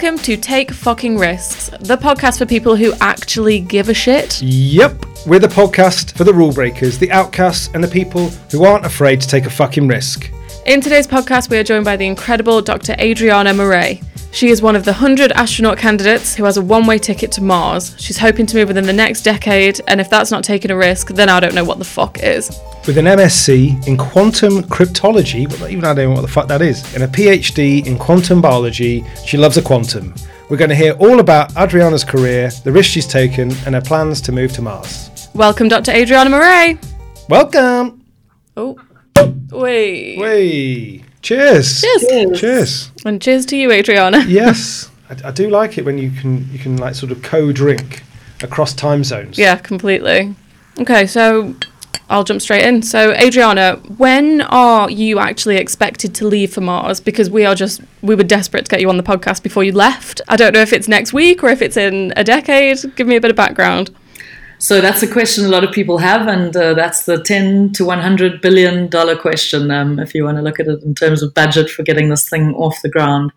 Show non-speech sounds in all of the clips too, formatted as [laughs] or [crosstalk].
Welcome to Take Fucking Risks, the podcast for people who actually give a shit. Yep, we're the podcast for the rule breakers, the outcasts, and the people who aren't afraid to take a fucking risk. In today's podcast, we are joined by the incredible Dr. Adriana Marais. She is one of the 100 astronaut candidates who has a one way ticket to Mars. She's hoping to move within the next decade, and if that's not taking a risk, then I don't know what the fuck is. With an MSc in quantum cryptology, well, even I don't know what the fuck that is, and a PhD in quantum biology, she loves a quantum. We're going to hear all about Adriana's career, the risk she's taken, and her plans to move to Mars. Welcome, Dr. Adriana Marais. Welcome! Oh, wait. Way! Cheers! Cheers. Cheers! And cheers to you, Adriana. [laughs] Yes, I, I do like it when you can you can like sort of co-drink across time zones. Yeah, completely. Okay, so I'll jump straight in. So, Adriana, when are you actually expected to leave for Mars? Because we are just, we were desperate to get you on the podcast before you left. I don't know if it's next week or if it's in a decade. Give me a bit of background. So that's a question a lot of people have, and uh, that's the 10 to 100 billion dollar question. Um, if you want to look at it in terms of budget for getting this thing off the ground,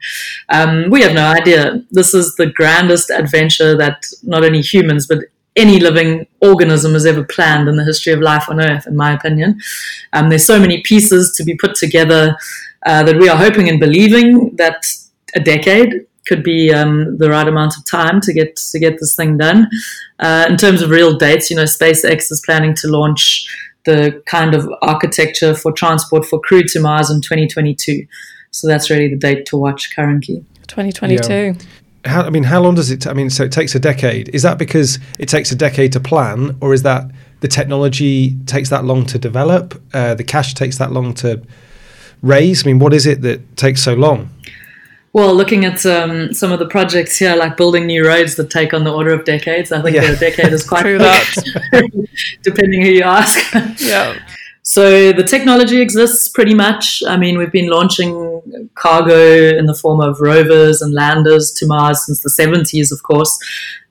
um, we have no idea. This is the grandest adventure that not only humans but any living organism has ever planned in the history of life on Earth, in my opinion. Um, there's so many pieces to be put together uh, that we are hoping and believing that a decade could be um, the right amount of time to get to get this thing done. Uh, in terms of real dates, you know, SpaceX is planning to launch the kind of architecture for transport for crew to Mars in 2022. So that's really the date to watch currently. 2022. Yeah. How, I mean, how long does it? T- I mean, so it takes a decade. Is that because it takes a decade to plan, or is that the technology takes that long to develop? Uh, the cash takes that long to raise. I mean, what is it that takes so long? Well, looking at um, some of the projects here, like building new roads that take on the order of decades, I think Yeah. a decade is quite True quick, [laughs] depending who you ask. Yeah. [laughs] So the technology exists pretty much. I mean, we've been launching cargo in the form of rovers and landers to Mars since the 70s, of course.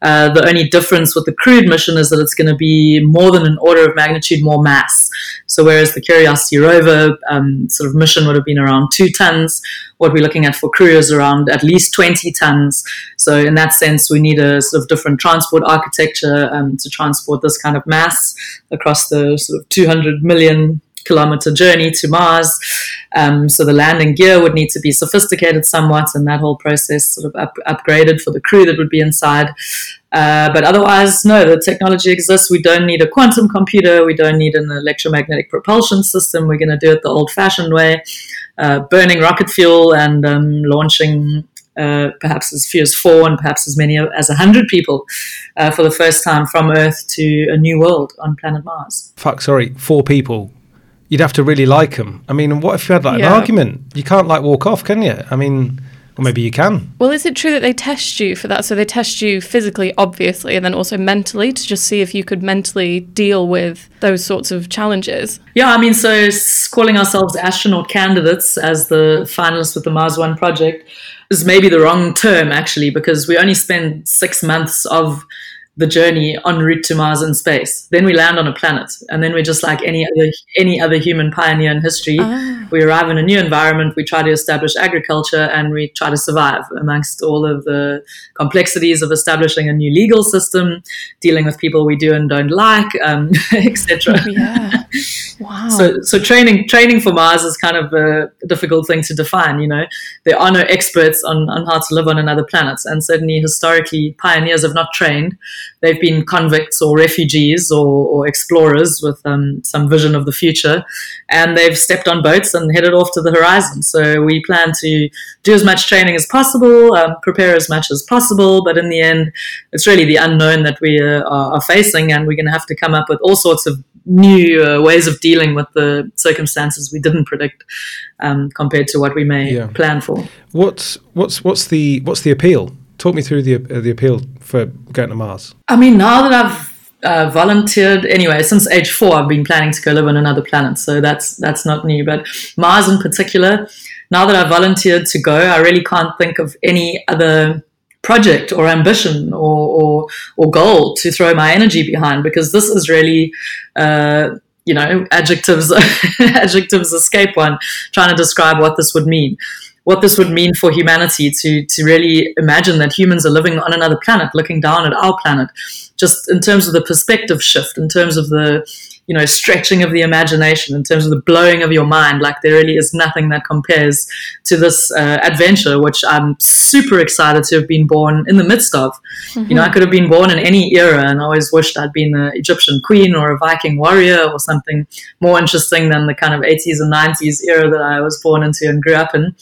Uh, the only difference with the crewed mission is that it's going to be more than an order of magnitude more mass. So whereas the Curiosity rover um, sort of mission would have been around two tons, what we're looking at for crew is around at least 20 tons. So in that sense, we need a sort of different transport architecture um, to transport this kind of mass across the sort of 200 million kilometer journey to Mars. Um, so the landing gear would need to be sophisticated somewhat, and that whole process sort of up, upgraded for the crew that would be inside. Uh, but otherwise, no, the technology exists. We don't need a quantum computer. We don't need an electromagnetic propulsion system. We're going to do it the old-fashioned way, uh, burning rocket fuel and um, launching uh, perhaps as few as four and perhaps as many as a hundred people uh, for the first time from Earth to a new world on planet Mars. Fuck, sorry, four people. You'd have to really like them. I mean, what if you had like Yeah. an argument? You can't like walk off, can you? I mean, or maybe you can. Well, is it true that they test you for that? So they test you physically, obviously, and then also mentally to just see if you could mentally deal with those sorts of challenges. Yeah, I mean, so s- calling ourselves astronaut candidates as the finalists with the Mars One project is maybe the wrong term, actually, because we only spend six months of the journey en route to Mars in space. Then we land on a planet, and then we're just like any other any other human pioneer in history. We arrive in a new environment. We try to establish agriculture, and we try to survive amongst all of the complexities of establishing a new legal system, dealing with people we do and don't like, um, [laughs] etc. Yeah. So, so training training for Mars is kind of a difficult thing to define. You know, there are no experts on, on how to live on another planet, and certainly historically, pioneers have not trained. They've been convicts or refugees or, or explorers with um, some vision of the future, and they've stepped on boats and headed off to the horizon. So we plan to do as much training as possible, um, prepare as much as possible, but in the end, it's really the unknown that we uh, are, are facing, and we're going to have to come up with all sorts of new uh, ways of dealing with the circumstances we didn't predict um, compared to what we may Yeah. plan for. What's what's what's the what's the appeal? Talk me through the uh, the appeal for going to Mars. I mean, now that I've uh, volunteered anyway since age four, I've been planning to go live on another planet, so that's that's not new. But Mars in particular, now that I've volunteered to go, I really can't think of any other project or ambition or, or, or goal to throw my energy behind because this is really, uh, you know, adjectives, [laughs] adjectives escape one trying to describe what this would mean. what this would mean for humanity to to really imagine that humans are living on another planet, looking down at our planet, just in terms of the perspective shift, in terms of the you know stretching of the imagination, in terms of the blowing of your mind. Like there really is nothing that compares to this uh, adventure, which I'm super excited to have been born in the midst of. Mm-hmm. You know, I could have been born in any era, and I always wished I'd been an Egyptian queen or a Viking warrior or something more interesting than the kind of 80s and 90s era that I was born into and grew up in.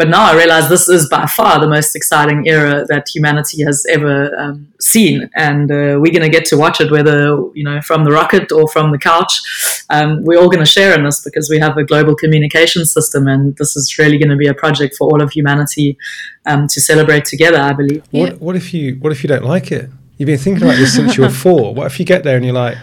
But now I realize this is by far the most exciting era that humanity has ever um, seen, and uh, we're going to get to watch it whether you know from the rocket or from the couch. Um, we're all going to share in this because we have a global communication system, and this is really going to be a project for all of humanity um, to celebrate together. I believe. What, yeah. what if you What if you don't like it? You've been thinking about this since you were [laughs] four. What if you get there and you're like,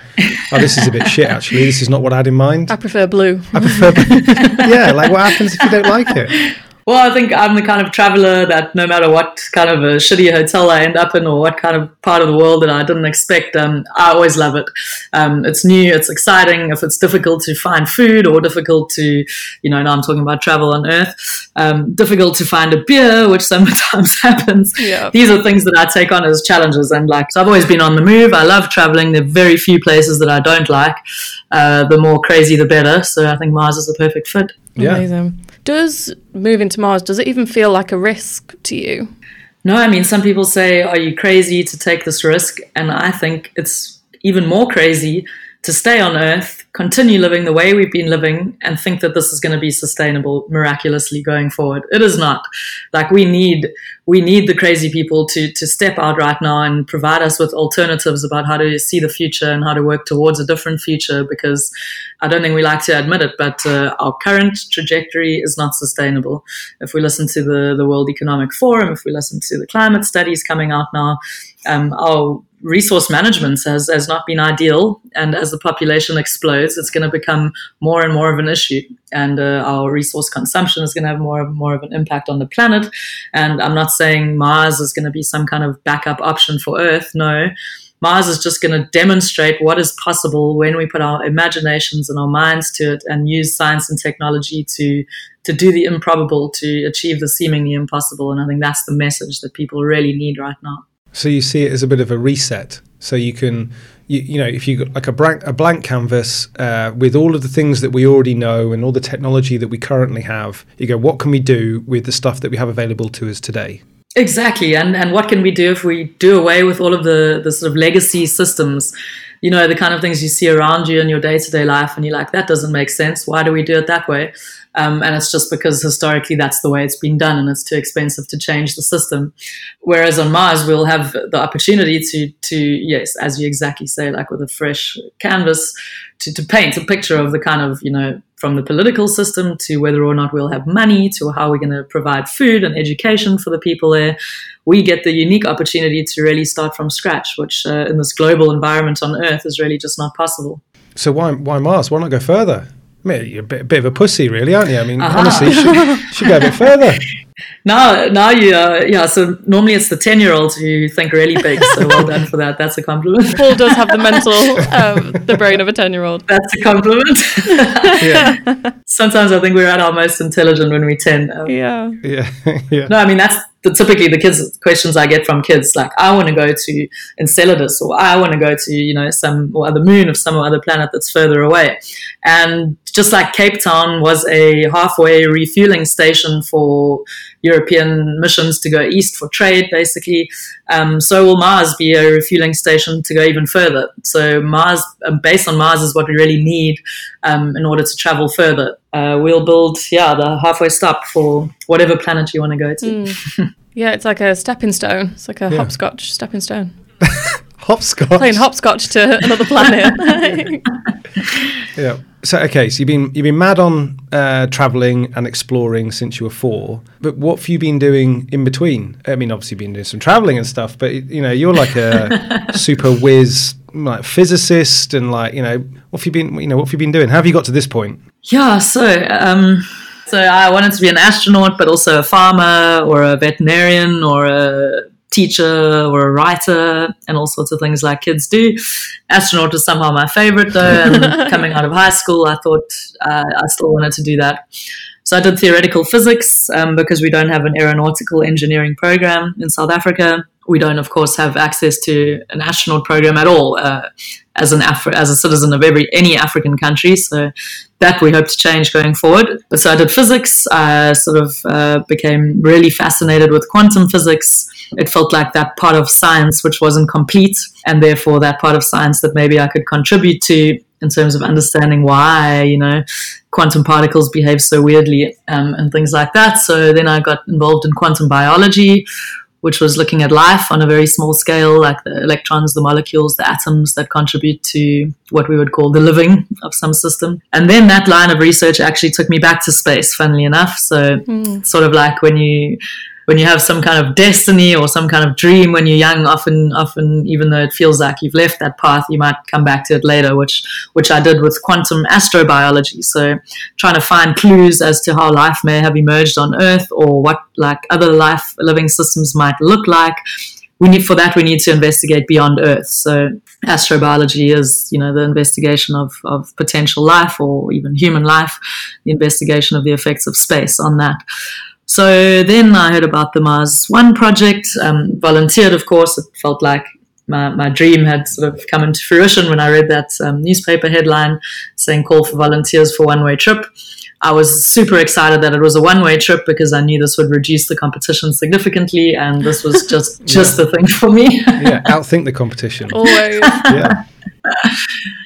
oh, this is a bit shit, actually. This is not what I had in mind. I prefer blue. I prefer blue. [laughs] [laughs] yeah, like what happens if you don't like it? Well, I think I'm the kind of traveler that no matter what kind of a shitty hotel I end up in or what kind of part of the world that I didn't expect, um, I always love it. Um, it's new, it's exciting. If it's difficult to find food or difficult to, you know, now I'm talking about travel on Earth, um, difficult to find a beer, which sometimes [laughs] happens. Yeah. These are things that I take on as challenges. And like, so I've always been on the move. I love traveling. There are very few places that I don't like. Uh, the more crazy, the better. So I think Mars is the perfect fit. Yeah. Amazing does moving to Mars, does it even feel like a risk to you? No, I mean, some people say, Are you crazy to take this risk? And I think it's even more crazy to stay on Earth, continue living the way we've been living, and think that this is going to be sustainable miraculously going forward. It is not. Like we need we need the crazy people to to step out right now and provide us with alternatives about how to see the future and how to work towards a different future. Because I don't think we like to admit it, but uh, our current trajectory is not sustainable. If we listen to the the World Economic Forum, if we listen to the climate studies coming out now, um, our resource management has, has not been ideal. And as the population explodes, it's going to become more and more of an issue. And uh, our resource consumption is going to have more and more of an impact on the planet. And I'm not saying Mars is going to be some kind of backup option for Earth. No. Mars is just going to demonstrate what is possible when we put our imaginations and our minds to it and use science and technology to to do the improbable to achieve the seemingly impossible. And I think that's the message that people really need right now. So you see it as a bit of a reset. So you can, you, you know, if you got like a blank a blank canvas uh, with all of the things that we already know and all the technology that we currently have, you go, what can we do with the stuff that we have available to us today? Exactly, and and what can we do if we do away with all of the the sort of legacy systems? You know, the kind of things you see around you in your day to day life, and you're like, that doesn't make sense. Why do we do it that way? Um, and it's just because historically that's the way it's been done and it's too expensive to change the system. Whereas on Mars, we'll have the opportunity to, to yes, as you exactly say, like with a fresh canvas, to, to paint a picture of the kind of, you know, from the political system to whether or not we'll have money to how we're going to provide food and education for the people there. We get the unique opportunity to really start from scratch, which uh, in this global environment on Earth is really just not possible. So why why Mars? Why not go further? I mean, you're a bit, a bit of a pussy, really, aren't you? I mean, uh-huh. honestly, you should, should go a bit [laughs] further. Now, now you, uh, yeah. So normally it's the ten-year-olds who think really big. So well done for that. That's a compliment. Paul does have the mental, [laughs] um, the brain of a ten-year-old. That's a compliment. yeah. [laughs] Sometimes I think we're at our most intelligent when we're ten. Um, yeah. Yeah. yeah. No, I mean that's the, typically the kids questions I get from kids like I want to go to Enceladus or I want to go to you know some or other moon of some other planet that's further away, and just like Cape Town was a halfway refueling station for European missions to go east for trade, basically. Um, so will Mars be a refueling station to go even further. So Mars, um, based on Mars, is what we really need um, in order to travel further. Uh, we'll build, yeah, the halfway stop for whatever planet you want to go to. Mm. [laughs] yeah, it's like a stepping stone. It's like a yeah. hopscotch stepping stone. [laughs] hopscotch. Playing hopscotch to another planet. [laughs] yeah. So okay, so you've been you've been mad on uh, traveling and exploring since you were four. But what have you been doing in between? I mean, obviously, you've been doing some traveling and stuff. But you know, you're like a [laughs] super whiz like physicist and like you know, what have you been you know what have you been doing? How have you got to this point? Yeah. So. Um so I wanted to be an astronaut, but also a farmer or a veterinarian or a teacher or a writer and all sorts of things like kids do. Astronaut was somehow my favorite though. And [laughs] coming out of high school, I thought uh, I still wanted to do that. So I did theoretical physics um, because we don't have an aeronautical engineering program in South Africa. We don't, of course, have access to an astronaut program at all uh, as an Afri- as a citizen of every any African country. So that we hope to change going forward. So I did physics. I sort of uh, became really fascinated with quantum physics. It felt like that part of science which wasn't complete, and therefore that part of science that maybe I could contribute to in terms of understanding why you know quantum particles behave so weirdly um, and things like that. So then I got involved in quantum biology, which was looking at life on a very small scale, like the electrons, the molecules, the atoms that contribute to what we would call the living of some system. And then that line of research actually took me back to space, funnily enough. So, mm. sort of like when you when you have some kind of destiny or some kind of dream when you're young, often, often, even though it feels like you've left that path, you might come back to it later, which, which I did with quantum astrobiology. So trying to find clues as to how life may have emerged on Earth or what like other life living systems might look like. We need for that we need to investigate beyond Earth. So astrobiology is you know the investigation of, of potential life or even human life, the investigation of the effects of space on that. So then I heard about the Mars One project, um, volunteered, of course. It felt like my, my dream had sort of come into fruition when I read that um, newspaper headline saying call for volunteers for one way trip. I was super excited that it was a one way trip because I knew this would reduce the competition significantly, and this was just [laughs] just yeah. the thing for me. yeah, outthink the competition. Always. yeah.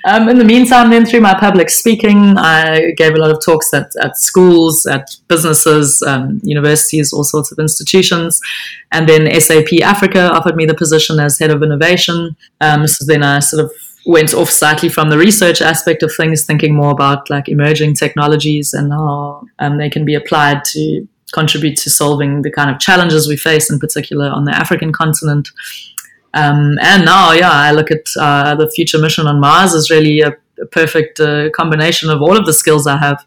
Um, in the meantime, then through my public speaking, I gave a lot of talks at, at schools, at businesses, um, universities, all sorts of institutions. And then SAP Africa offered me the position as head of innovation. Um, so then I sort of went off slightly from the research aspect of things, thinking more about like emerging technologies and how um, they can be applied to contribute to solving the kind of challenges we face, in particular on the African continent. Um, and now, yeah, I look at uh, the future mission on Mars as really a, a perfect uh, combination of all of the skills I have,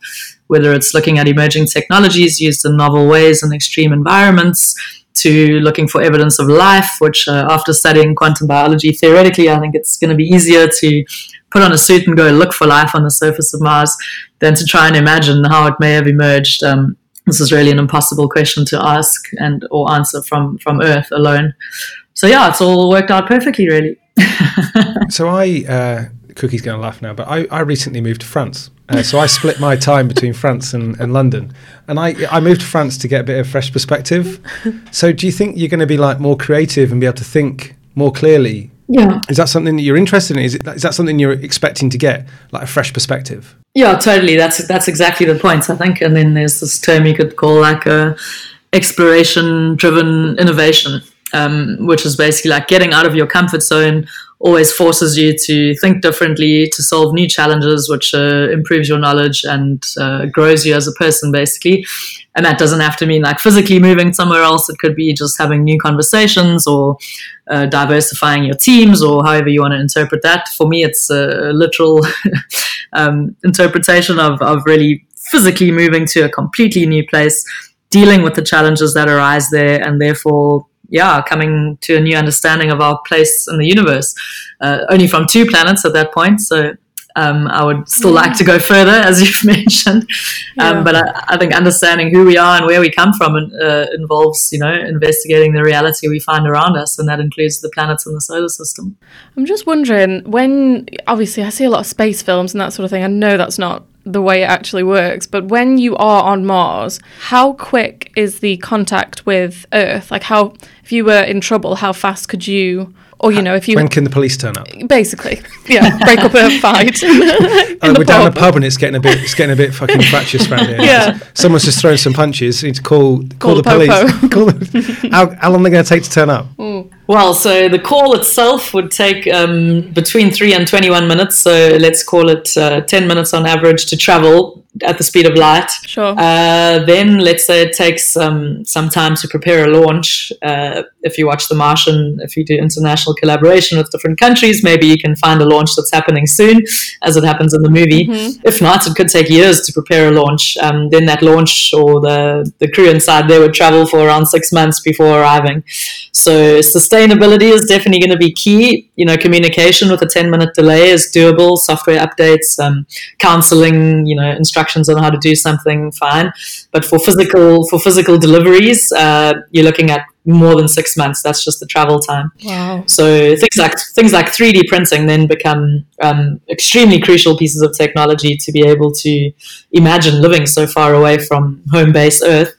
whether it's looking at emerging technologies used in novel ways in extreme environments, to looking for evidence of life, which uh, after studying quantum biology theoretically, I think it's going to be easier to put on a suit and go look for life on the surface of Mars than to try and imagine how it may have emerged. Um, this is really an impossible question to ask and or answer from from Earth alone so yeah, it's all worked out perfectly, really. [laughs] so I, uh, Cookie's going to laugh now, but I, I recently moved to France. Uh, so I split my time between France and, and London, and I I moved to France to get a bit of fresh perspective. So do you think you're going to be like more creative and be able to think more clearly? Yeah. Is that something that you're interested in? Is, it, is that something you're expecting to get, like a fresh perspective? Yeah, totally. That's that's exactly the point, I think. And then there's this term you could call like a exploration-driven innovation um, which is basically like getting out of your comfort zone always forces you to think differently, to solve new challenges, which uh, improves your knowledge and uh, grows you as a person, basically. And that doesn't have to mean like physically moving somewhere else. It could be just having new conversations or uh, diversifying your teams or however you want to interpret that. For me, it's a literal [laughs] um, interpretation of, of really physically moving to a completely new place, dealing with the challenges that arise there, and therefore yeah, coming to a new understanding of our place in the universe. Uh, only from two planets at that point, so um, I would still yeah. like to go [laughs] further, as you've [laughs] mentioned. Um, yeah. But I, I, think understanding who we are and where we come from uh, involves, you know, investigating the reality we find around us, and that includes the planets in the solar system. I'm just wondering when, obviously, I see a lot of space films and that sort of thing. I know that's not the way it actually works. But when you are on Mars, how quick is the contact with Earth? Like, how, if you were in trouble, how fast could you, or you know, if you when can the police turn up? Basically, yeah, break up a [laughs] fight. oh, we're down [laughs] a pub and it's getting a bit, it's getting a bit fucking fractious around here. Yeah, someone's just throwing some punches. You need to call call, call the, the police. [laughs] call how, how long are they going to take to turn up? Mm. Well, so the call itself would take um, between three and 21 minutes. So let's call it uh, 10 minutes on average to travel at the speed of light. Sure. Uh, then let's say it takes um, some time to prepare a launch. Uh, if you watch The Martian, if you do international collaboration with different countries, maybe you can find a launch that's happening soon, as it happens in the movie. Mm-hmm. If not, it could take years to prepare a launch. Um, then that launch or the, the crew inside there would travel for around six months before arriving. So sustainability is definitely going to be key. You know, communication with a 10 minute delay is doable, software updates, um, counseling, you know, instructions instructions on how to do something, fine. But for physical for physical deliveries, uh, you're looking at more than six months. That's just the travel time. Wow. So things like things like 3D printing then become um, extremely crucial pieces of technology to be able to imagine living so far away from home base Earth.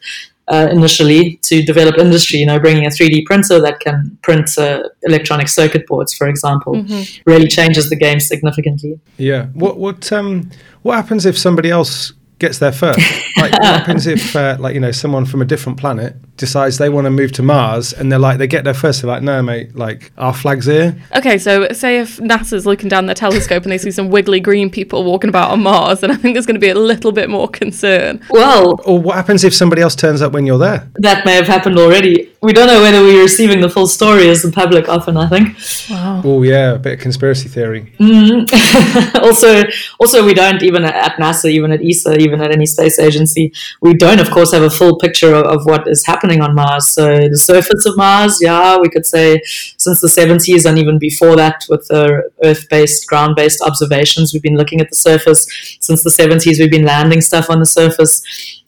Uh, initially, to develop industry, you know, bringing a 3D printer that can print uh, electronic circuit boards, for example, really changes the game significantly. Yeah. What what um what happens if somebody else gets there first? Like what [laughs] happens if uh, like you know someone from a different planet decides they want to move to Mars and they're like they get there first they're like no mate like our flag's here. Okay, so say if NASA's looking down their telescope and they see some wiggly green people walking about on Mars, then I think there's going to be a little bit more concern. Well, Or what happens if somebody else turns up when you're there? that may have happened already. We don't know whether we're receiving the full story as the public often, I think. Wow. Oh yeah, a bit of conspiracy theory. Mm-hmm. [laughs] also, also we don't even at NASA, even at ESA, even at any space agency, we don't, of course, have a full picture of, of what is happening on Mars. So the surface of Mars, yeah, we could say since the 70s and even before that, with the Earth-based, ground-based observations, we've been looking at the surface. Since the 70s, we've been landing stuff on the surface.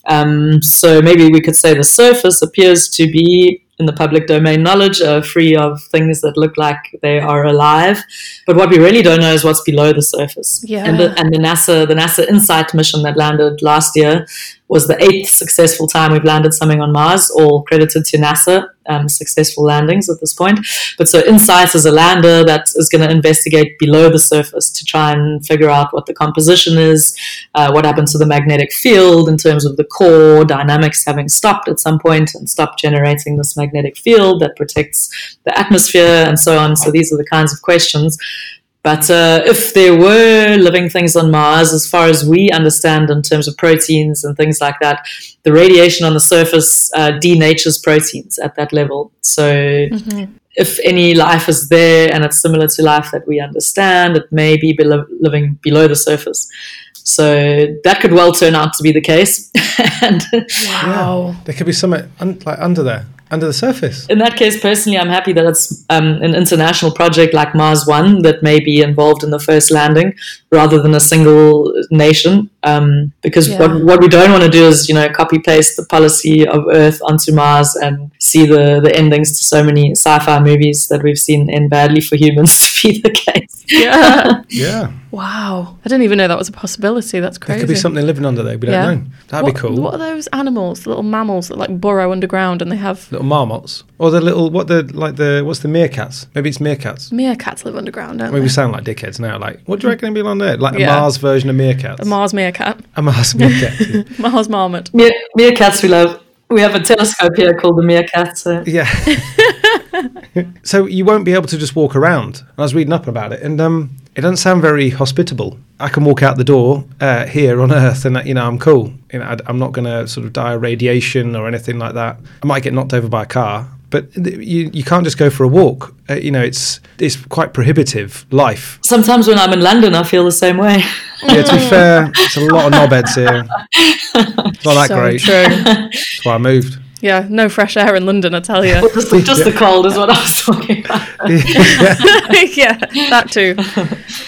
Um, so maybe we could say the surface appears to be in the public domain knowledge, uh, free of things that look like they are alive. But what we really don't know is what's below the surface. Yeah. And the, and the NASA the NASA InSight mission that landed last year was the eighth successful time we've landed something on Mars, all credited to NASA. Um, successful landings at this point. But so InSight is a lander that is going to investigate below the surface to try and figure out what the composition is, uh, what happened to the magnetic field in terms of the core dynamics having stopped at some point and stopped generating this magnetic field that protects the atmosphere and so on. So these are the kinds of questions. But uh, if there were living things on Mars, as far as we understand in terms of proteins and things like that, the radiation on the surface uh, denatures proteins at that level. So if any life is there and it's similar to life that we understand, it may be belo- living below the surface. So that could well turn out to be the case. [laughs] and Wow. There could be something un- like under there, under the surface. in that case, personally, I'm happy that it's um, an international project like Mars One that may be involved in the first landing rather than a single nation. Um, because Yeah. what, what we don't want to do is, you know, copy paste the policy of Earth onto Mars and see the, the endings to so many sci fi movies that we've seen end badly for humans to [laughs] be the case. Yeah. Yeah. wow. I didn't even know that was a possibility. That's crazy. There could be something living under there. We don't Yeah. know. That'd what, be cool. What are those animals, the little mammals that like burrow underground and they have Little marmots, or the little what the like the what's the meerkats? Maybe it's meerkats. meerkats live underground, don't I mean, they? we sound like dickheads now. Like, what do you reckon it'd be on there? Like Yeah. a Mars version of meerkats. A Mars meerkat, A Mars meerkat. [laughs] Mars marmot. Mere, meerkats we love. We have a telescope here called the meerkat. So. yeah. [laughs] so you won't be able to just walk around. I was reading up about it, and um, it doesn't sound very hospitable. I can walk out the door uh, here on Earth, and uh, you know I'm cool. You know, I, I'm not going to sort of die of radiation or anything like that. I might get knocked over by a car, but th- you you can't just go for a walk. Uh, you know, it's it's quite prohibitive life. Sometimes when I'm in London, I feel the same way. Yeah, to be fair, it's a lot of knobheads here. It's [laughs] not that so great. true. That's why I moved. Yeah, no fresh air in London, I tell you. [laughs] just the, just the cold is what I was talking about. [laughs] yeah, that too.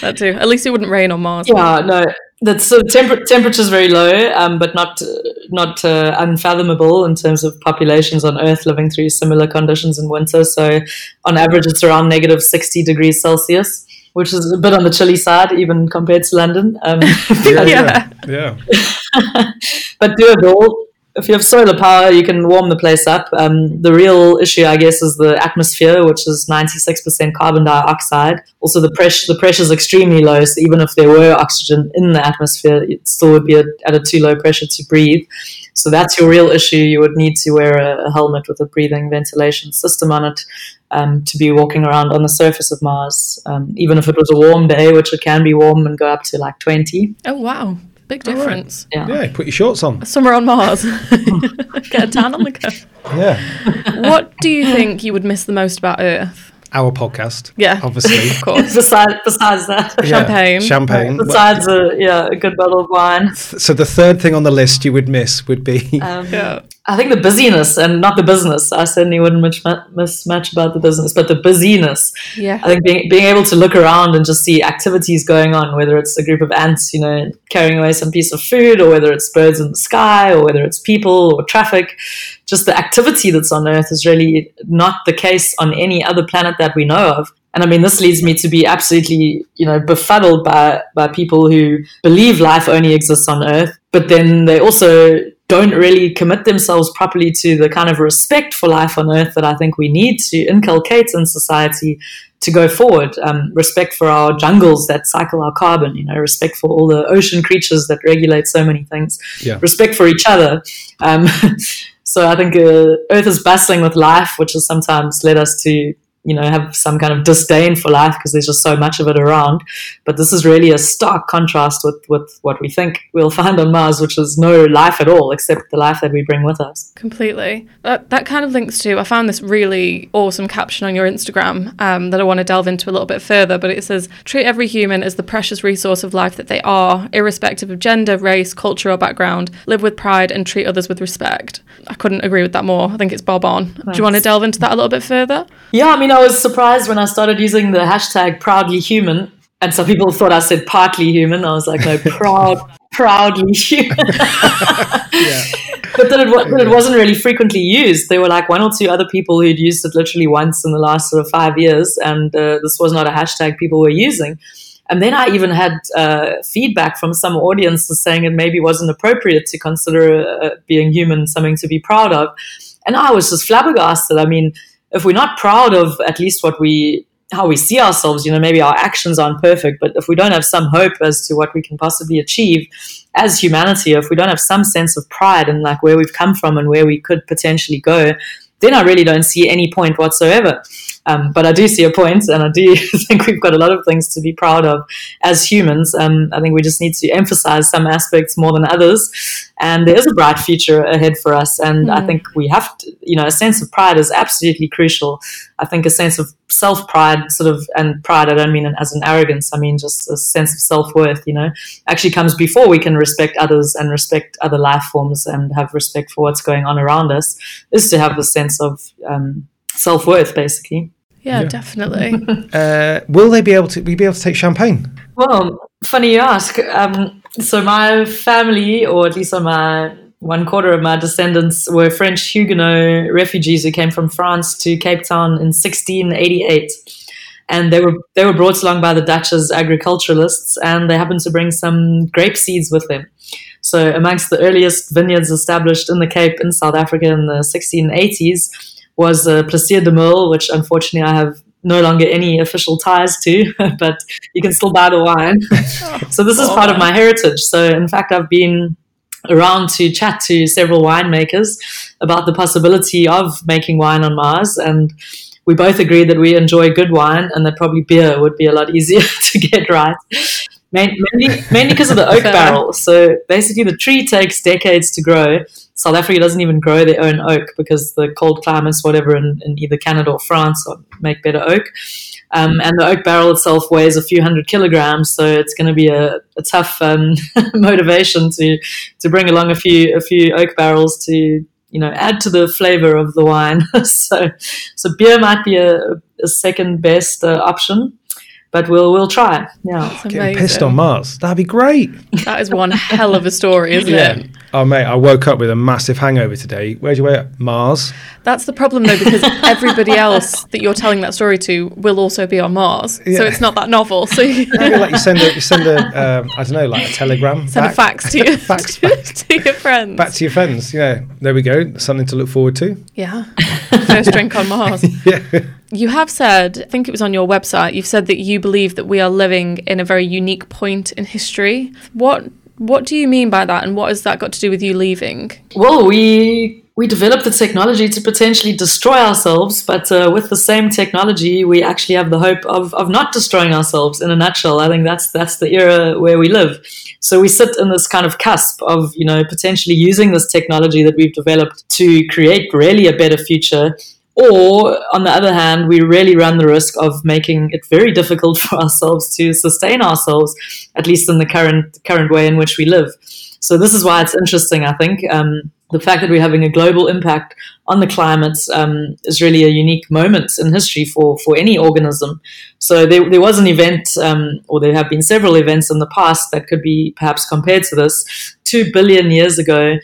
That too. At least it wouldn't rain on Mars. Yeah, no, that's so temper- temperature's very low, um, but not not uh, unfathomable in terms of populations on Earth living through similar conditions in winter. So, on average, it's around negative sixty degrees Celsius, which is a bit on the chilly side, even compared to London. Um, [laughs] Yeah, Yeah. [laughs] yeah. yeah. but doable. If you have solar power, you can warm the place up. Um, the real issue, I guess, is the atmosphere, which is 96% carbon dioxide. Also, the pressure the pressure is extremely low, so even if there were oxygen in the atmosphere, it still would be at, at a too low pressure to breathe. So that's your real issue. You would need to wear a, a helmet with a breathing ventilation system on it um, to be walking around on the surface of Mars, um, even if it was a warm day, which it can be warm and go up to like 20. Oh wow, big right. difference. Yeah. Yeah, put your shorts on. Summer on Mars. [laughs] Get a tan on the go. Yeah. What do you think you would miss the most about Earth? Our podcast. Yeah. Obviously. [laughs] of course. besides, besides that, Yeah, [laughs] Champagne. Champagne. besides a yeah a good bottle of wine. So the third thing on the list you would miss would be Um, Yeah. [laughs] I think the busyness and not the business. I certainly wouldn't much, miss much about the business, but the busyness. Yeah. I think being, being able to look around and just see activities going on, whether it's a group of ants, you know, carrying away some piece of food, or whether it's birds in the sky, or whether it's people or traffic, just the activity that's on Earth is really not the case on any other planet that we know of. And I mean, this leads me to be absolutely, you know, befuddled by, by people who believe life only exists on Earth, but then they also don't really commit themselves properly to the kind of respect for life on Earth that I think we need to inculcate in society to go forward. Um, respect for our jungles that cycle our carbon, you know, respect for all the ocean creatures that regulate so many things, Yeah. respect for each other. Um, [laughs] so I think uh, Earth is bustling with life, which has sometimes led us to, you know, have some kind of disdain for life because there's just so much of it around. But this is really a stark contrast with, with what we think we'll [laughs] find on Mars, which is no life at all except the life that we bring with us. Completely. That, that kind of links to, I found this really awesome caption on your Instagram um, that I want to delve into a little bit further, but it says, treat every human as the precious resource of life that they are, irrespective of gender, race, culture, or background. Live with pride and treat others with respect. I couldn't agree with that more. I think it's bob on. Do you want to delve into that a little bit further? Yeah, I mean, I was surprised when I started using the hashtag proudly human. And some people thought I said partly human. I was like, no, [laughs] proud, proudly human. yeah. [laughs] but then it, but it wasn't really frequently used. There were like one or two other people who'd used it literally once in the last sort of five years, and uh, this was not a hashtag people were using. And then I even had uh, feedback from some audiences saying it maybe wasn't appropriate to consider uh, being human something to be proud of. And I was just flabbergasted. I mean, if we're not proud of at least what we how we see ourselves, you know, maybe our actions aren't perfect, but if we don't have some hope as to what we can possibly achieve as humanity, if we don't have some sense of pride and like where we've come from and where we could potentially go, then I really don't see any point whatsoever. Um, but I do see a point, and I do [laughs] think we've got a lot of things to be proud of as humans. Um, I think we just need to emphasize some aspects more than others. And there is a bright future ahead for us. And I think we have to, you know, a sense of pride is absolutely crucial. I think a sense of self pride, sort of, and pride, I don't mean as an arrogance, I mean just a sense of self worth, you know, actually comes before we can respect others and respect other life forms and have respect for what's going on around us, is to have the sense of um, self worth, basically. Yeah, Yeah. definitely. [laughs] Uh, will they be able to? Will you be able to take champagne? Well, funny you ask. Um, so my family, or at least on my one quarter of my descendants, were French Huguenot refugees who came from France to Cape Town in 1688, and they were they were brought along by the Dutch as agriculturalists, and they happened to bring some grape seeds with them. So amongst the earliest vineyards established in the Cape in South Africa in the 1680s was uh, Plaisir de Merle, which unfortunately I have no longer any official ties to, [laughs] but you can still buy the wine. [laughs] so this is part of my heritage. So in fact, I've been around to chat to several winemakers about the possibility of making wine on Mars, and we both agree that we enjoy good wine, and that probably beer would be a lot easier [laughs] to get right. Main- Mainly, mainly because of the oak [laughs] barrel. So basically, the tree takes decades to grow. South Africa doesn't even grow their own oak because the cold climates, whatever, in, in either Canada or France, or make better oak. Um, and the oak barrel itself weighs a few hundred kilograms, so it's going to be a, a tough um, [laughs] motivation to to bring along a few a few oak barrels to you know add to the flavor of the wine. [laughs] so so beer might be a, a second best uh, option, but we'll we'll try. Yeah. It's Getting pissed on Mars. That'd be great. That is one hell of a story, isn't it? Oh mate, I woke up with a massive hangover today. Where'd you wake up? Mars. That's the problem though, because everybody else that you're telling that story to will also be on Mars. yeah. So it's not that novel. So you Maybe like you send a you send a um, I don't know like a telegram. send a fax to your, [laughs] fax [laughs] to, back, to your friends. back to your friends. Yeah, there we go. Something to look forward to. yeah. [laughs] First drink on Mars. Yeah. You have said, I think it was on your website, you've said that you believe that we are living in a very unique point in history. What what do you mean by that and what has that got to do with you leaving? Well, we we developed the technology to potentially destroy ourselves, but uh, with the same technology, we actually have the hope of, of not destroying ourselves. In a nutshell, I think that's that's the era where we live. So we sit in this kind of cusp of you know potentially using this technology that we've developed to create really a better future, Or, on the other hand, we really run the risk of making it very [laughs] difficult for ourselves to sustain ourselves, at least in the current current way in which we live. So this is why it's interesting. I think um, the fact that we're having a global impact on the climate um, is really a unique moment in history for for any organism. So there, there was an event, um, or there have been several events in the past that could be perhaps compared to this. Two billion years ago,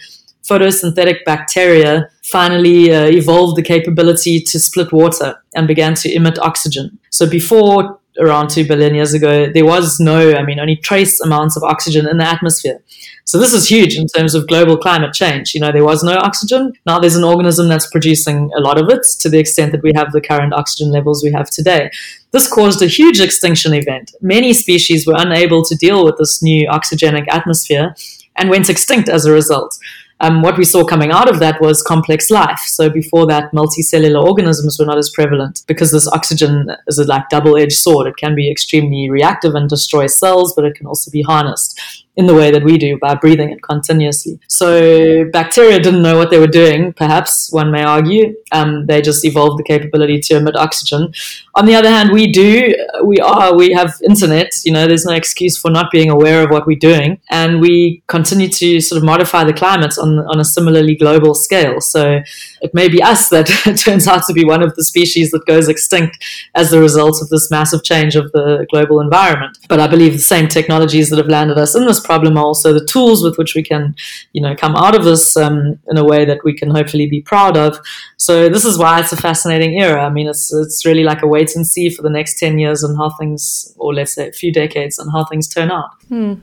photosynthetic bacteria finally uh, evolved the capability to split water and began to emit oxygen. So before around 2 billion years ago, there was no, I mean, only trace amounts of oxygen in the atmosphere. So this is huge in terms of global climate change. You know, there was no oxygen. Now there's an organism that's producing a lot of it to the extent that we have the current oxygen levels we have today. This caused a huge extinction event. Many species were unable to deal with this new oxygenic atmosphere and went extinct as a result um, what we saw coming out of that was complex life. So before that, multicellular organisms were not as prevalent because this oxygen is a like double-edged sword. It can be extremely reactive and destroy cells, but it can also be harnessed in the way that we do by breathing it continuously. So bacteria didn't know what they were doing, perhaps one may argue. Um, they just evolved the capability to emit oxygen. On the other hand, we do, we are, we have internet, you know, there's no excuse for not being aware of what we're doing. And we continue to sort of modify the climate on, on a similarly global scale. So it may be us that [laughs] turns out to be one of the species that goes extinct as a result of this massive change of the global environment. But I believe the same technologies that have landed us in this problem are also the tools with which we can, you know, come out of this um, in a way that we can hopefully be proud of. So this is why it's a fascinating era. I mean, it's it's really like a wait and see for the next ten years on how things, or let's say a few decades, on how things turn out. Hmm.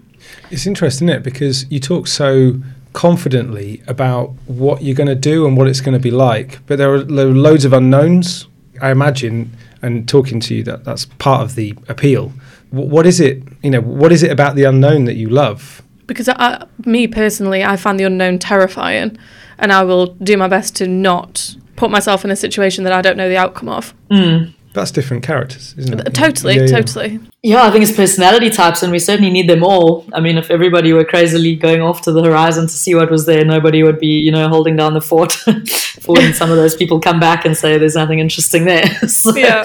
It's interesting, isn't it? Because you talk so confidently about what you're going to do and what it's going to be like, but there are, there are loads of unknowns. I imagine, and talking to you, that that's part of the appeal what is it? You know, what is it about the unknown that you love? Because I, me personally, I find the unknown terrifying, and I will do my best to not put myself in a situation that I don't know the outcome of. Mm. That's different characters, isn't it? Totally, yeah, yeah. totally. Yeah, I think it's personality types, and we certainly need them all. I mean, if everybody were crazily going off to the horizon to see what was there, nobody would be, you know, holding down the fort [laughs] for when some of those people come back and say there's nothing interesting there. [laughs] so yeah,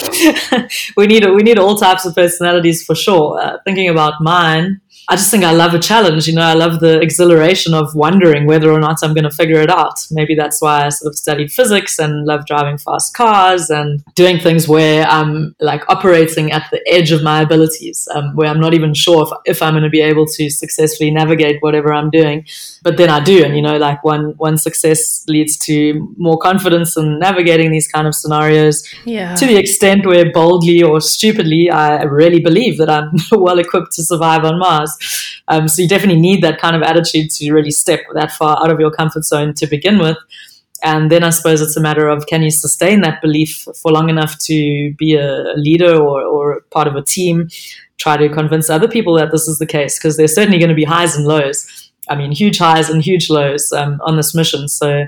[laughs] we need we need all types of personalities for sure. Uh, thinking about mine, I just think I love a challenge. You know, I love the exhilaration of wondering whether or not I'm going to figure it out. Maybe that's why I sort of studied physics and love driving fast cars and doing things where I'm like operating at the edge of my abilities, um, where I'm not even sure if, if I'm going to be able to successfully navigate whatever I'm doing. But then I do. And, you know, like one, one success leads to more confidence in navigating these kind of scenarios yeah. to the extent where boldly or stupidly I really believe that I'm [laughs] well equipped to survive on Mars. Um, so you definitely need that kind of attitude to really step that far out of your comfort zone to begin with. And then I suppose it's a matter of can you sustain that belief for long enough to be a leader or, or part of a team, try to convince other people that this is the case, because there's certainly going to be highs and lows. I mean, huge highs and huge lows um, on this mission. So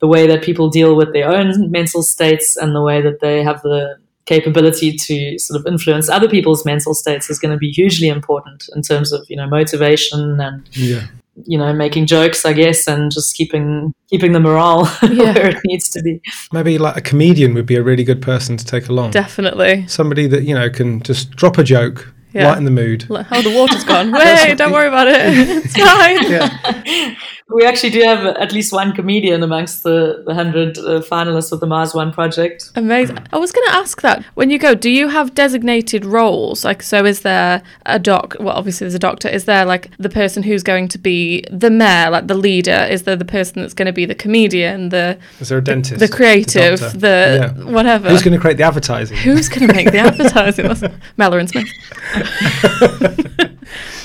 the way that people deal with their own mental states and the way that they have the capability to sort of influence other people's mental states is going to be hugely important in terms of you know motivation and yeah. you know making jokes i guess and just keeping keeping the morale [laughs] yeah. where it needs to be maybe like a comedian would be a really good person to take along definitely somebody that you know can just drop a joke yeah. lighten the mood. Oh, the water's gone. [laughs] Wait, don't worry about it. [laughs] It's fine. Yeah. We actually do have at least one comedian amongst the, the 100 uh, finalists of the Mars One project. Amazing. I was going to ask that. When you go, do you have designated roles? Like, so is there a doc? Well, obviously, there's a doctor. Is there like the person who's going to be the mayor, like the leader? Is there the person that's going to be the comedian, the. Is there a dentist? The, the creative, the, the yeah. whatever. Who's going to create the advertising? Who's going to make the [laughs] advertising? That's Mellor and Smith.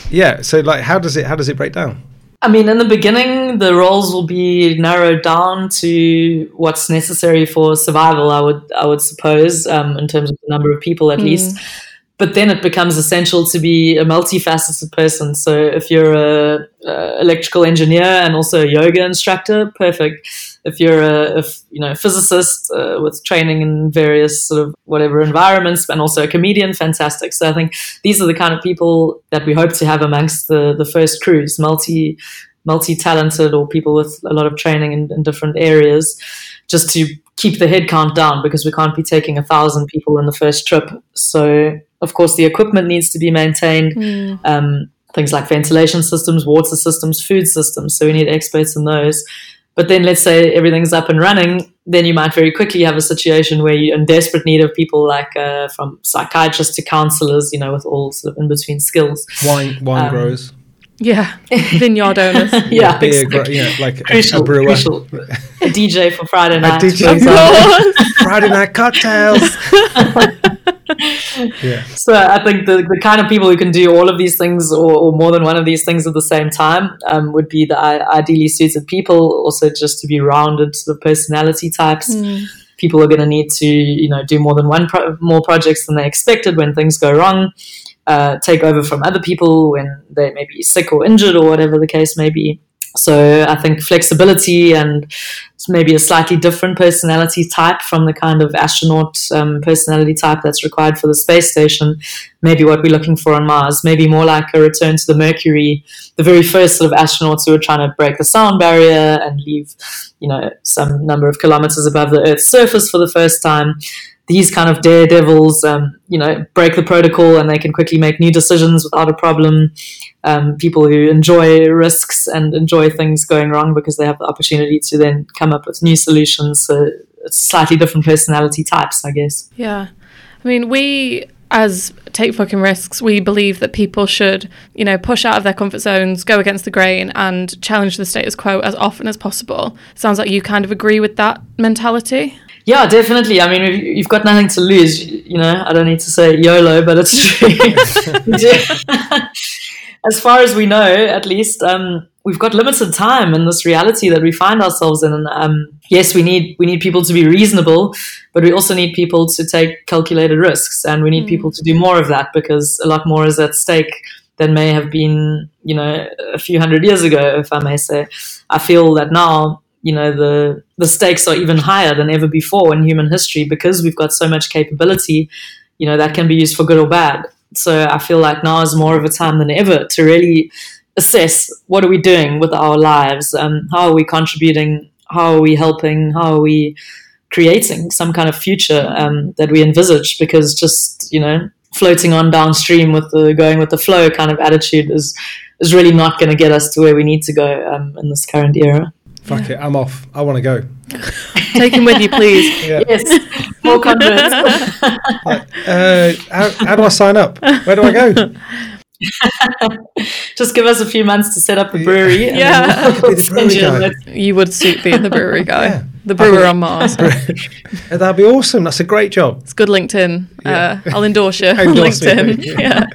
[laughs] yeah. So, like, how does it how does it break down? I mean, in the beginning, the roles will be narrowed down to what's necessary for survival. I would I would suppose, um, in terms of the number of people at mm. least. But then it becomes essential to be a multifaceted person. So if you're a, a electrical engineer and also a yoga instructor, perfect if you're a, you know physicist uh, with training in various sort of whatever environments and also a comedian fantastic so i think these are the kind of people that we hope to have amongst the the first crews multi multi talented or people with a lot of training in, in different areas just to keep the headcount down because we can't be taking a thousand people in the first trip. So, of course, the equipment needs to be maintained. Mm. Um, things like ventilation systems, water systems, food systems. So we need experts in those. But then let's say everything's up and running, then you might very quickly have a situation where you're in desperate need of people like uh, from psychiatrists to counselors, you know, with all sort of in between skills. Wine wine Um, growers. Yeah, vineyard owners. [laughs] yeah, beer, exactly. gro- yeah, like a- crucial, a, brewer. crucial. [laughs] A DJ for Friday night. DJ. for Of example. course. [laughs] Friday night cocktails. yeah. So I think the, the kind of people who can do all of these things or, or more than one of these things at the same time um, would be the i- ideally suited people. Also, just to be rounded sort of personality types. Mm. People are going to need to you know do more than one pro- more projects than they expected when things go wrong. Uh, take over from other people when they may be sick or injured or whatever the case may be. So I think flexibility and maybe a slightly different personality type from the kind of astronaut um, personality type that's required for the space station, maybe what we're looking for on Mars. Maybe more like a return to the Mercury, the very first sort of astronauts who were trying to break the sound barrier and leave, you know, some number of kilometers above the Earth's surface for the first time these kind of daredevils, um, you know, break the protocol and they can quickly make new decisions without a problem. Um, people who enjoy risks and enjoy things going wrong because they have the opportunity to then come up with new solutions. So slightly different personality types, I guess. Yeah. I mean, we as take fucking risks, we believe that people should, you know, push out of their comfort zones, go against the grain, and challenge the status quo as often as possible. Sounds like you kind of agree with that mentality. Yeah, definitely. I mean, you've got nothing to lose. You you know, I don't need to say YOLO, but it's [laughs] true. [laughs] As far as we know, at least, um, we've got limited time in this reality that we find ourselves in. And um, yes, we need we need people to be reasonable, but we also need people to take calculated risks, and we need people to do more of that because a lot more is at stake than may have been, you know, a few hundred years ago, if I may say. I feel that now you know the the stakes are even higher than ever before in human history because we've got so much capability you know that can be used for good or bad. So i feel like now is more of a time than ever to really assess what are we doing with our lives um, how are we contributing how are we helping how are we creating some kind of future um, that we envisage because just you know floating on downstream with the going with the flow kind of attitude is is really not going to get us to where we need to go um, in this current era Fuck it, I'm off. I want to go. Take him with you, please. [laughs] Yeah. yes more converts Uh, how, how do I sign up? Where do I go? [laughs] just give us a few months to set up a brewery and Yeah. then I could be we'll the brewery you guy. You would suit being the brewery guy. Yeah. The brewer on Mars. [laughs] That'd be awesome. That's a great job. It's good LinkedIn. Yeah. Uh, I'll endorse you on Endorse LinkedIn. please. Yeah.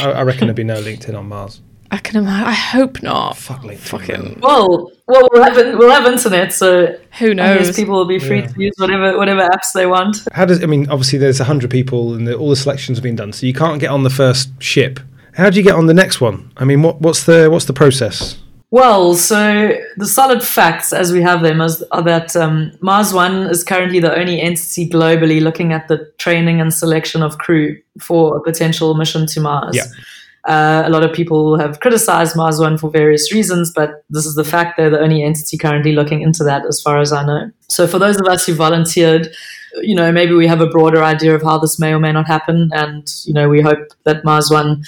I, I reckon there'd be no LinkedIn on Mars. I can imagine. I hope not. Fuck LinkedIn. Fucking well well we'll have, we'll have internet so who I guess knows? people will be free Yeah. to use whatever whatever apps they want How does I mean? Obviously, there's hundred people, and the, all the selections have been done, so you can't get on the first ship. How do you get on the next one? I mean, what, what's the what's the process? Well, so the solid facts as we have them is, are that um, Mars One is currently the only entity globally looking at the training and selection of crew for a potential mission to Mars. Yeah. Uh, a lot of people have criticized Mars One for various reasons, but this is the fact they're the only entity currently looking into that, as far as I know. So, for those of us who volunteered, you know, maybe we have a broader idea of how this may or may not happen, and you know, we hope that Mars One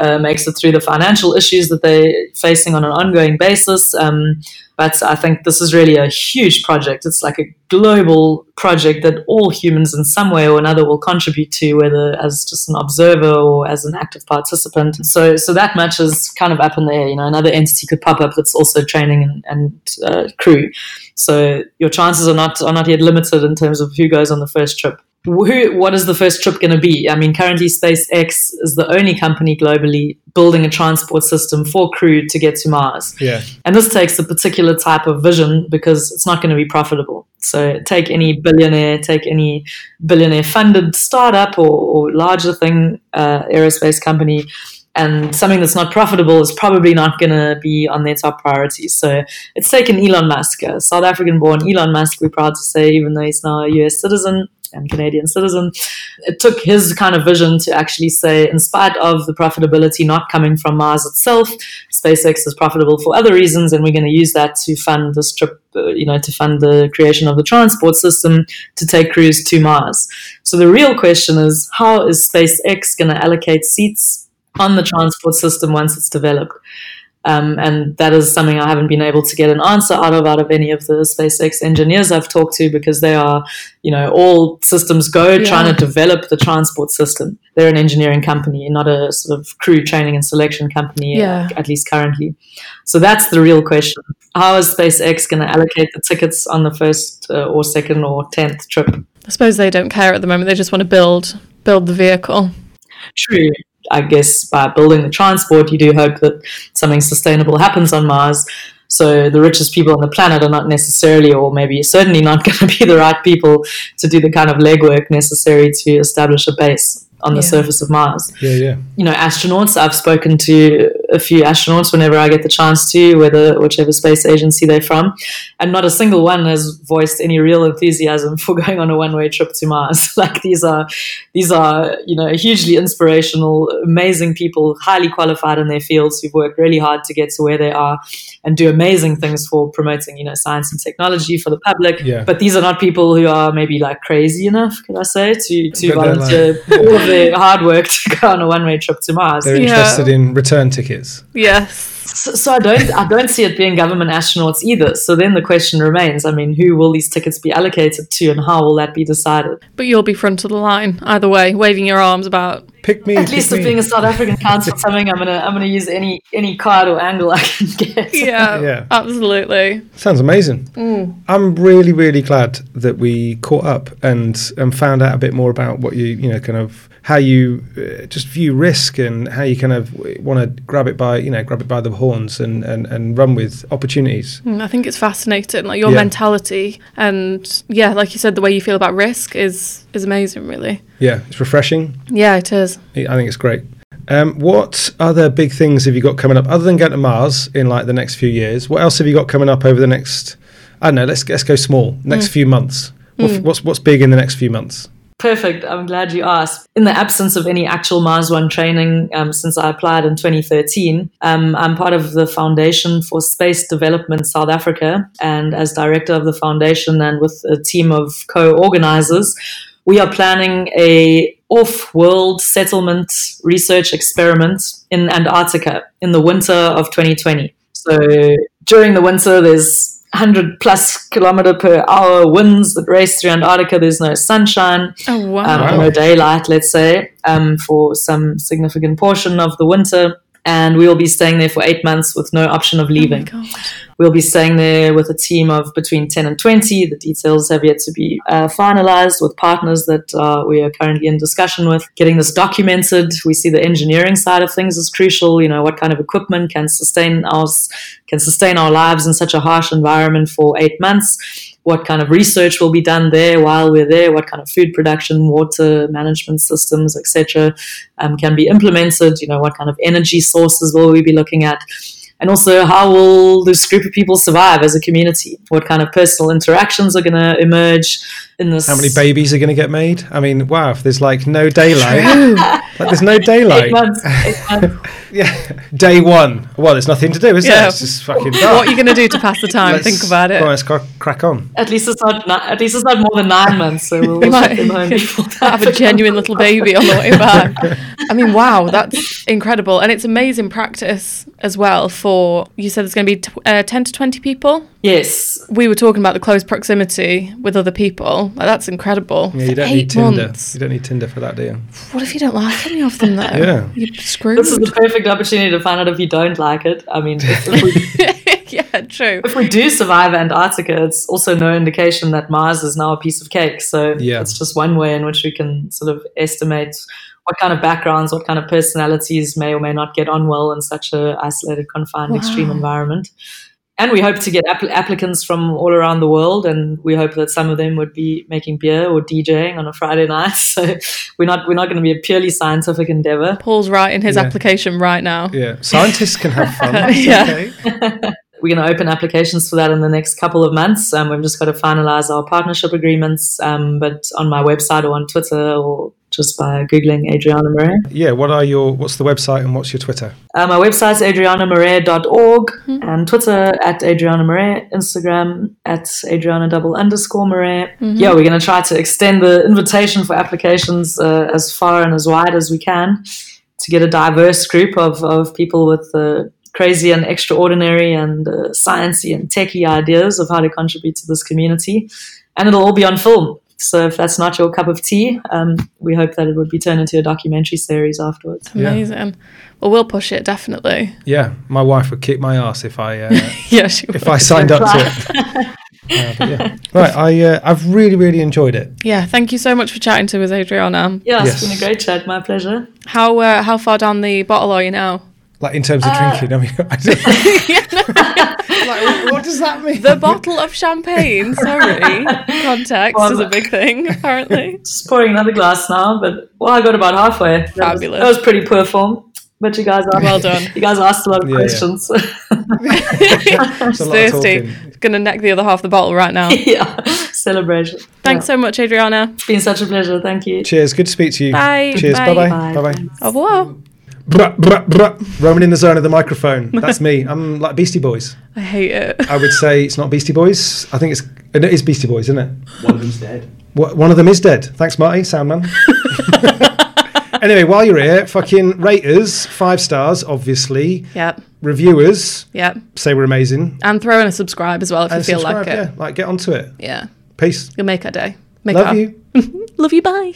uh, makes it through the financial issues that they're facing on an ongoing basis. Um, but I think this is really a huge project. It's like a global project that all humans, in some way or another, will contribute to, whether as just an observer or as an active participant. So, so that much is kind of up in the air. You know, another entity could pop up that's also training and, and uh, crew. So your chances are not are not yet limited in terms of who goes on the first trip. Who, what is the first trip going to be? I mean, currently SpaceX is the only company globally building a transport system for crew to get to Mars. Yeah, And this takes a particular type of vision because it's not going to be profitable. So take any billionaire, take any billionaire funded startup or, or larger thing, uh, aerospace company, and something that's not profitable is probably not going to be on their top priorities. So it's taken Elon Musk, a South African born Elon Musk, we're proud to say, even though he's now a US citizen and Canadian citizen. It took his kind of vision to actually say, in spite of the profitability not coming from Mars itself, SpaceX is profitable for other reasons, and we're going to use that to fund this trip, uh, you know, to fund the creation of the transport system to take crews to Mars. So the real question is, how is SpaceX going to allocate seats on the transport system once it's developed? Um, and that is something I haven't been able to get an answer out of out of any of the SpaceX engineers I've talked to because they are, you know, all systems go yeah. trying to develop the transport system. They're an engineering company, not a sort of crew training and selection company, yeah. at least currently. So that's the real question. How is SpaceX going to allocate the tickets on the first uh, or second or tenth trip? I suppose they don't care at the moment. They just want to build build the vehicle. True. I guess by building the transport, you do hope that something sustainable happens on Mars. So the richest people on the planet are not necessarily, or maybe certainly not [laughs] going to be the right people to do the kind of legwork necessary to establish a base on the yeah. surface of Mars. Yeah, yeah. You know, astronauts. I've spoken to a few astronauts whenever I get the chance to, whether whichever space agency they're from, and not a single one has voiced any real enthusiasm for [laughs] going on a one-way trip to Mars. [laughs] like these are, these are you know hugely inspirational, amazing people, highly qualified in their fields who've worked really hard to get to where they are, and do amazing things for promoting you know science and technology for the public. Yeah. But these are not people who are maybe like crazy enough, can I say, to to volunteer all [laughs] of their hard work to go on a one-way trip to Mars. They're interested yeah. in return tickets. Yes. So, so, I don't I don't see it being government astronauts either. So then the question remains: I mean, who will these tickets be allocated to, and how will that be decided? But you'll be front of the line either way, waving your arms about. Pick me. At least if being a South African counts [laughs] for something, I'm gonna I'm gonna use any any card or angle I can get. Yeah, yeah, absolutely. Sounds amazing. Mm. I'm really really glad that we caught up and and found out a bit more about what you you know kind of how you uh, just view risk and how you kind of want to grab it by you know grab it by the horns and, and, and run with opportunities. Mm, I think it's fascinating, like your yeah. mentality and yeah, like you said, the way you feel about risk is is amazing, really. Yeah, it's refreshing. Yeah, it is. I think it's great. Um, what other big things have you got coming up other than going to Mars in like the next few years? What else have you got coming up over the next? I don't know. Let's let's go small. Next mm. few months. Mm. What's what's big in the next few months? Perfect. I'm glad you asked. In the absence of any actual Mars One training um, since I applied in 2013, um, I'm part of the Foundation for Space Development South Africa. And as director of the foundation and with a team of co organizers, we are planning a off-world settlement research experiment in Antarctica in the winter of 2020. So during the winter, there's 100 plus kilometer per hour winds that race through Antarctica. There's no sunshine, oh, wow. um, wow. no daylight, let's say, um, for some significant portion of the winter and we will be staying there for eight months with no option of oh leaving. Oh we'll be staying there with a team of between 10 and 20. The details have yet to be uh, finalized with partners that uh, we are currently in discussion with. Getting this documented, we see the engineering side of things as crucial. You know, what kind of equipment can sustain us, can sustain our lives in such a harsh environment for eight months what kind of research will be done there while we're there, what kind of food production, water management systems, etc., um, can be implemented. You know, what kind of energy sources will we be looking at? And also, how will this group of people survive as a community? What kind of personal interactions are going to emerge in this? How many babies are going to get made? I mean, wow, if there's like no daylight, [laughs] like there's no daylight. Eight months, eight [laughs] months. yeah, day one. Well, there's nothing to do, is yeah. there? It's just fucking dark. What are you going to do to pass the time? Think about it. Well, let's crack on. At least it's not, not, At least it's not more than nine months. So we'll, [laughs] we'll might, have a genuine little baby on the way back. I mean, wow, that's incredible, and it's amazing practice as well for you said there's going to be t- uh, 10 to 20 people? Yes. We were talking about the close proximity with other people. Like, that's incredible. Yeah you don't need tinder. months. you don't need tinder for that do you? What if you don't like any of them though? Yeah. You're screwed. This is the perfect opportunity to find out if you don't like it. I mean if, if we, [laughs] yeah true. if we do survive antarctica it's also no indication that mars is now a piece of cake. So yeah. it's just one way in which we can sort of estimate what kind of backgrounds, what kind of personalities may or may not get on well in such a isolated, confined, wow. extreme environment. and we hope to get app- applicants from all around the world, and we hope that some of them would be making beer or DJing on a Friday night. [laughs] So we're not we're not going to be a purely scientific endeavor. Paul's writing his Yeah. application right now. Yeah, scientists can have fun. [laughs] That's Yeah. okay. [laughs] We're going to open applications for that in the next couple of months. Um, we've just got to finalize our partnership agreements. Um, but on my website or on Twitter or just by googling Adriana Marais. Yeah, what are your? What's the website and what's your Twitter? Uh, my website's adrianamarais.org and Twitter at Adriana Marais, Instagram at Adriana double underscore Marais. Yeah, we're going to try to extend the invitation for applications uh, as far and as wide as we can to get a diverse group of, of people with uh, crazy and extraordinary and uh, sciencey and techie ideas of how to contribute to this community. And it'll all be on film. So if that's not your cup of tea, um, we hope that it would be turned into a documentary series afterwards. Yeah. Amazing. Well, we'll push it definitely. Yeah, my wife would kick my ass if I uh, [laughs] Yeah, she if. I signed up to it. [laughs] Uh, yeah. Right, I uh, I've really really enjoyed it. Yeah, thank you so much for chatting to us, Adriana. Yeah, Yes. it's been a great chat. My pleasure. How uh, how far down the bottle are you now? Like in terms of Uh, drinking, I mean, [laughs] I don't, [laughs] like, what does that mean? The bottle of champagne. Sorry, context Well, is a big thing [laughs] apparently. Just pouring another glass now, but well, I got about halfway. That was- Fabulous. that was pretty poor form. But you guys are Well done. You guys asked a lot of Yeah, yeah. questions. It's a lot Thirsty. Gonna neck the other half of the bottle right now. yeah, celebration. Thanks so much, Adriana. It's been such a pleasure. Thank you. Cheers. Good to speak to you. Bye. Cheers. Bye. Bye bye. Bye. Bye bye. Au revoir. Bruh, bruh, bruh. Roaming in the zone of the microphone. [laughs] That's me. I'm like Beastie Boys. I hate it. I would say it's not Beastie Boys. I think it's it is Beastie Boys, isn't it? One of them's dead. Wha- One of them is dead. Thanks, Marty, Soundman. [laughs] anyway, while you're here, fucking raters, five stars, obviously. Yep. Reviewers Yep. say we're amazing. And throw in a subscribe as well if And you feel subscribe, like it. yeah, like get onto it. Yeah. Peace. You'll make our day. Make Love our- you. [laughs] Love you. Bye.